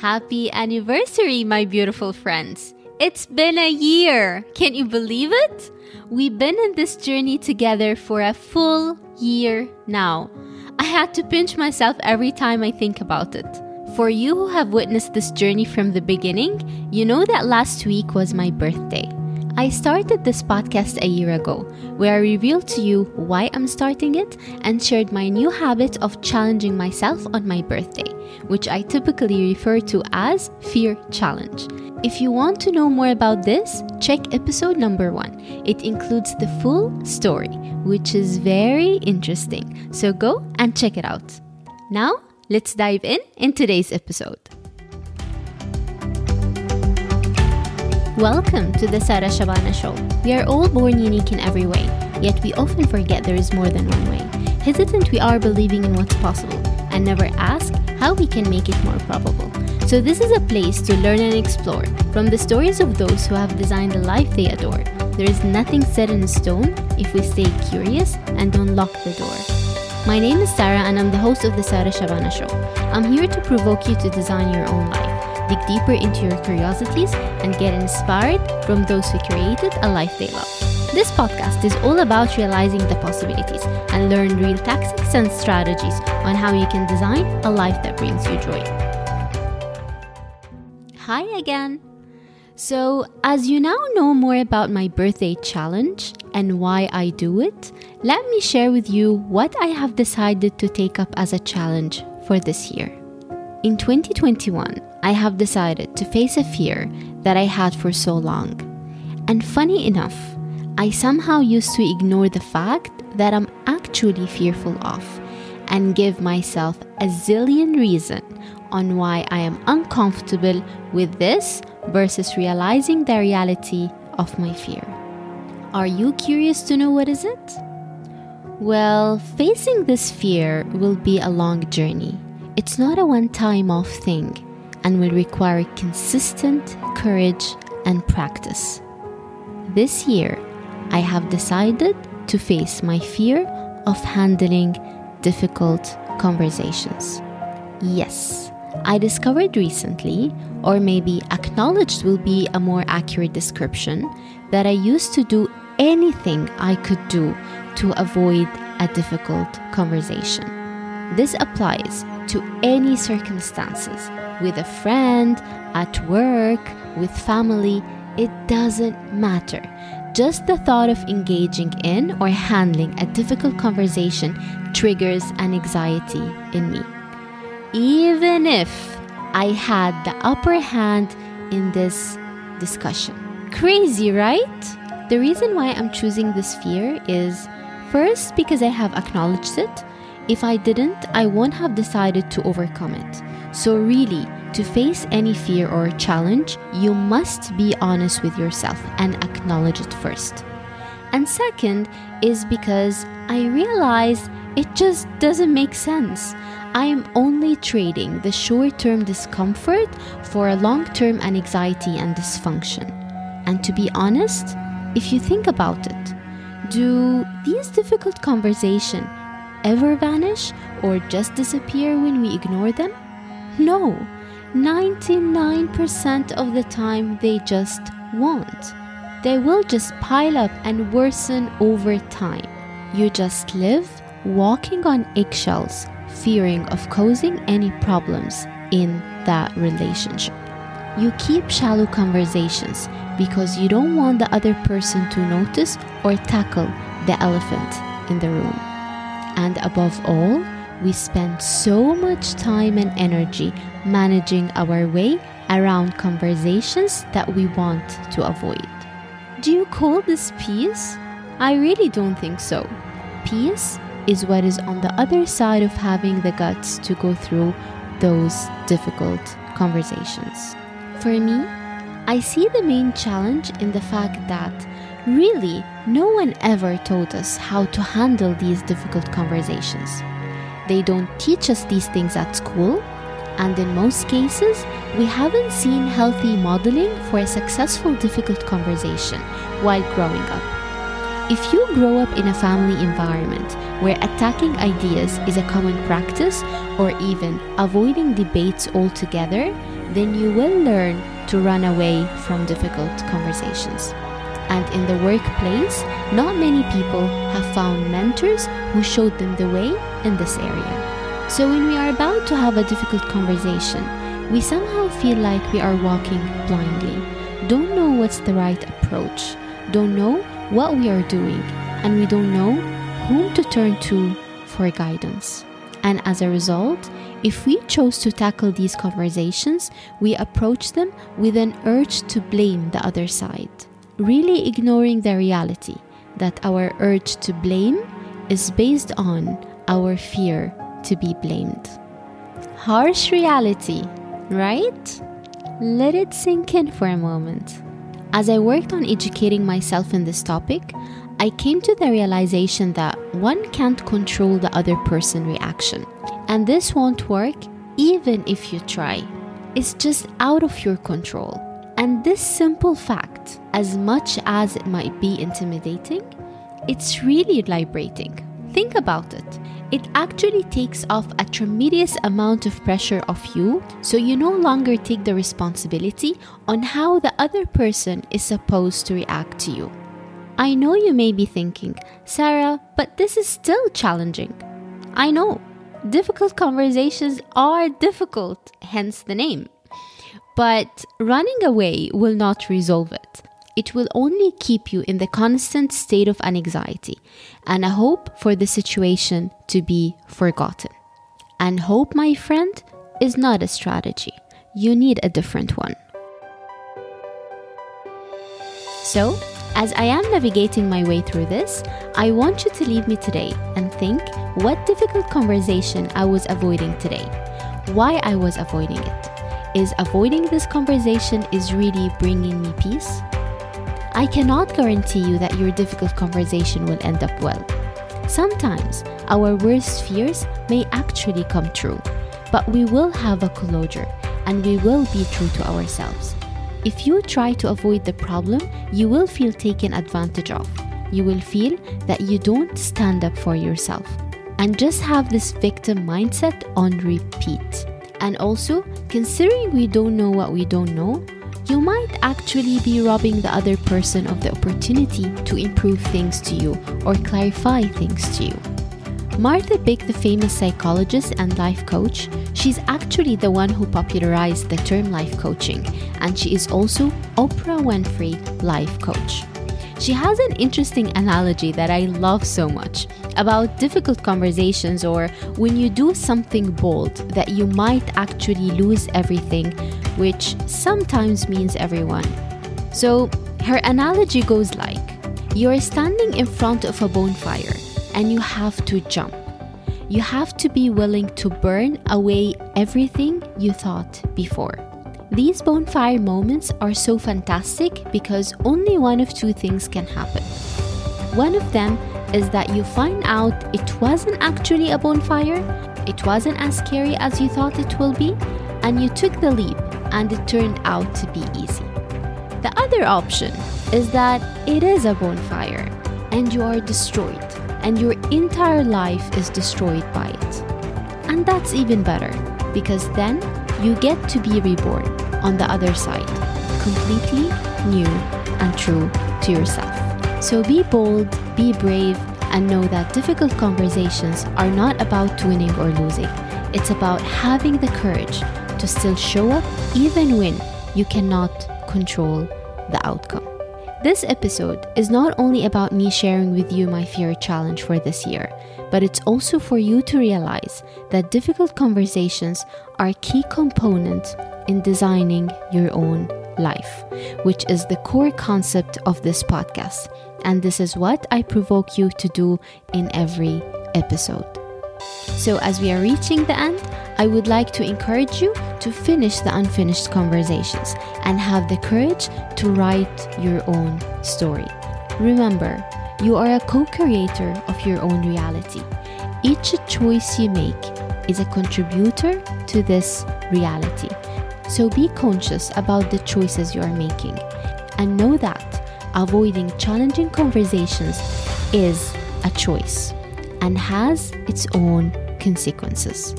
Happy anniversary, my beautiful friends. It's been a year. Can you believe it? We've been in this journey together for a full year now. I had to pinch myself every time I think about it. For you who have witnessed this journey from the beginning, you know that last week was my birthday. I started this podcast a year ago, where I revealed to you why I'm starting it and shared my new habit of challenging myself on my birthday, which I typically refer to as Fear Challenge. If you want to know more about this, check episode number one. It includes the full story, which is very interesting. So go and check it out. Now, let's dive in in today's episode. Welcome to the Sara Shabana Show. We are all born unique in every way, yet we often forget there is more than one way. Hesitant we are believing in what's possible and never ask how we can make it more probable. So, this is a place to learn and explore from the stories of those who have designed the life they adore. There is nothing set in stone if we stay curious and don't lock the door. My name is Sara, and I'm the host of the Sara Shabana Show. I'm here to provoke you to design your own life dig deeper into your curiosities, and get inspired from those who created a life they love. This podcast is all about realizing the possibilities and learn real tactics and strategies on how you can design a life that brings you joy. Hi again. So, as you now know more about my birthday challenge and why I do it, let me share with you what I have decided to take up as a challenge for this year. In 2021, I have decided to face a fear that I had for so long. And funny enough, I somehow used to ignore the fact that I'm actually fearful of and give myself a zillion reason on why I am uncomfortable with this versus realizing the reality of my fear. Are you curious to know what is it? Well, facing this fear will be a long journey it's not a one time off thing and will require consistent courage and practice. This year, I have decided to face my fear of handling difficult conversations. Yes, I discovered recently, or maybe acknowledged will be a more accurate description, that I used to do anything I could do to avoid a difficult conversation. This applies to any circumstances with a friend, at work, with family, it doesn't matter. Just the thought of engaging in or handling a difficult conversation triggers an anxiety in me. Even if I had the upper hand in this discussion. Crazy, right? The reason why I'm choosing this fear is first because I have acknowledged it if I didn't, I won't have decided to overcome it. So, really, to face any fear or challenge, you must be honest with yourself and acknowledge it first. And second is because I realize it just doesn't make sense. I am only trading the short term discomfort for a long term anxiety and dysfunction. And to be honest, if you think about it, do these difficult conversations ever vanish or just disappear when we ignore them? No, 99% of the time they just won't. They will just pile up and worsen over time. You just live walking on eggshells, fearing of causing any problems in that relationship. You keep shallow conversations because you don't want the other person to notice or tackle the elephant in the room. And above all, we spend so much time and energy managing our way around conversations that we want to avoid. Do you call this peace? I really don't think so. Peace is what is on the other side of having the guts to go through those difficult conversations. For me, I see the main challenge in the fact that Really, no one ever taught us how to handle these difficult conversations. They don't teach us these things at school, and in most cases, we haven't seen healthy modeling for a successful difficult conversation while growing up. If you grow up in a family environment where attacking ideas is a common practice or even avoiding debates altogether, then you will learn to run away from difficult conversations. And in the workplace, not many people have found mentors who showed them the way in this area. So when we are about to have a difficult conversation, we somehow feel like we are walking blindly, don't know what's the right approach, don't know what we are doing, and we don't know whom to turn to for guidance. And as a result, if we chose to tackle these conversations, we approach them with an urge to blame the other side, really ignoring the reality that our urge to blame is based on our fear to be blamed. Harsh reality, right? Let it sink in for a moment. As I worked on educating myself in this topic, I came to the realization that one can't control the other person reaction. And this won't work even if you try. It's just out of your control. And this simple fact, as much as it might be intimidating, it's really liberating. Think about it. It actually takes off a tremendous amount of pressure off you, so you no longer take the responsibility on how the other person is supposed to react to you. I know you may be thinking, Sara, but this is still challenging. I know. Difficult conversations are difficult, hence the name. But running away will not resolve it. It will only keep you in the constant state of anxiety and a hope for the situation to be forgotten. And hope, my friend, is not a strategy. You need a different one. So, as I am navigating my way through this, I want you to leave me today and think what difficult conversation I was avoiding today, why I was avoiding it. Is avoiding this conversation is really bringing me peace? I cannot guarantee you that your difficult conversation will end up well. Sometimes our worst fears may actually come true, but we will have a closure and we will be true to ourselves. If you try to avoid the problem, you will feel taken advantage of. You will feel that you don't stand up for yourself and just have this victim mindset on repeat. And also, considering we don't know what we don't know, you might actually be robbing the other person of the opportunity to improve things to you or clarify things to you. Martha Beck, the famous psychologist and life coach, she's actually the one who popularized the term life coaching, and she is also Oprah Winfrey life coach. She has an interesting analogy that I love so much about difficult conversations or when you do something bold that you might actually lose everything, which sometimes means everyone. So, her analogy goes like you're standing in front of a bonfire and you have to jump. You have to be willing to burn away everything you thought before. These bonfire moments are so fantastic because only one of two things can happen. One of them is that you find out it wasn't actually a bonfire, it wasn't as scary as you thought it will be, and you took the leap and it turned out to be easy. The other option is that it is a bonfire and you are destroyed and your entire life is destroyed by it. And that's even better because then you get to be reborn on the other side, completely new and true to yourself. So be bold, be brave, and know that difficult conversations are not about winning or losing. It's about having the courage to still show up even when you cannot control the outcome. This episode is not only about me sharing with you my fear challenge for this year, but it's also for you to realize that difficult conversations are a key component in designing your own life, which is the core concept of this podcast. And this is what I provoke you to do in every episode. So, as we are reaching the end, I would like to encourage you to finish the unfinished conversations and have the courage to write your own story. Remember, you are a co creator of your own reality. Each choice you make is a contributor to this reality. So be conscious about the choices you are making and know that avoiding challenging conversations is a choice and has its own consequences.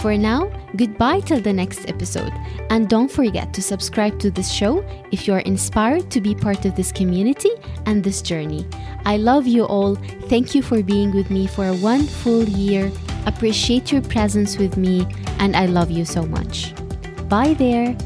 For now, goodbye till the next episode. And don't forget to subscribe to this show if you're inspired to be part of this community and this journey. I love you all. Thank you for being with me for one full year. Appreciate your presence with me, and I love you so much. Bye there.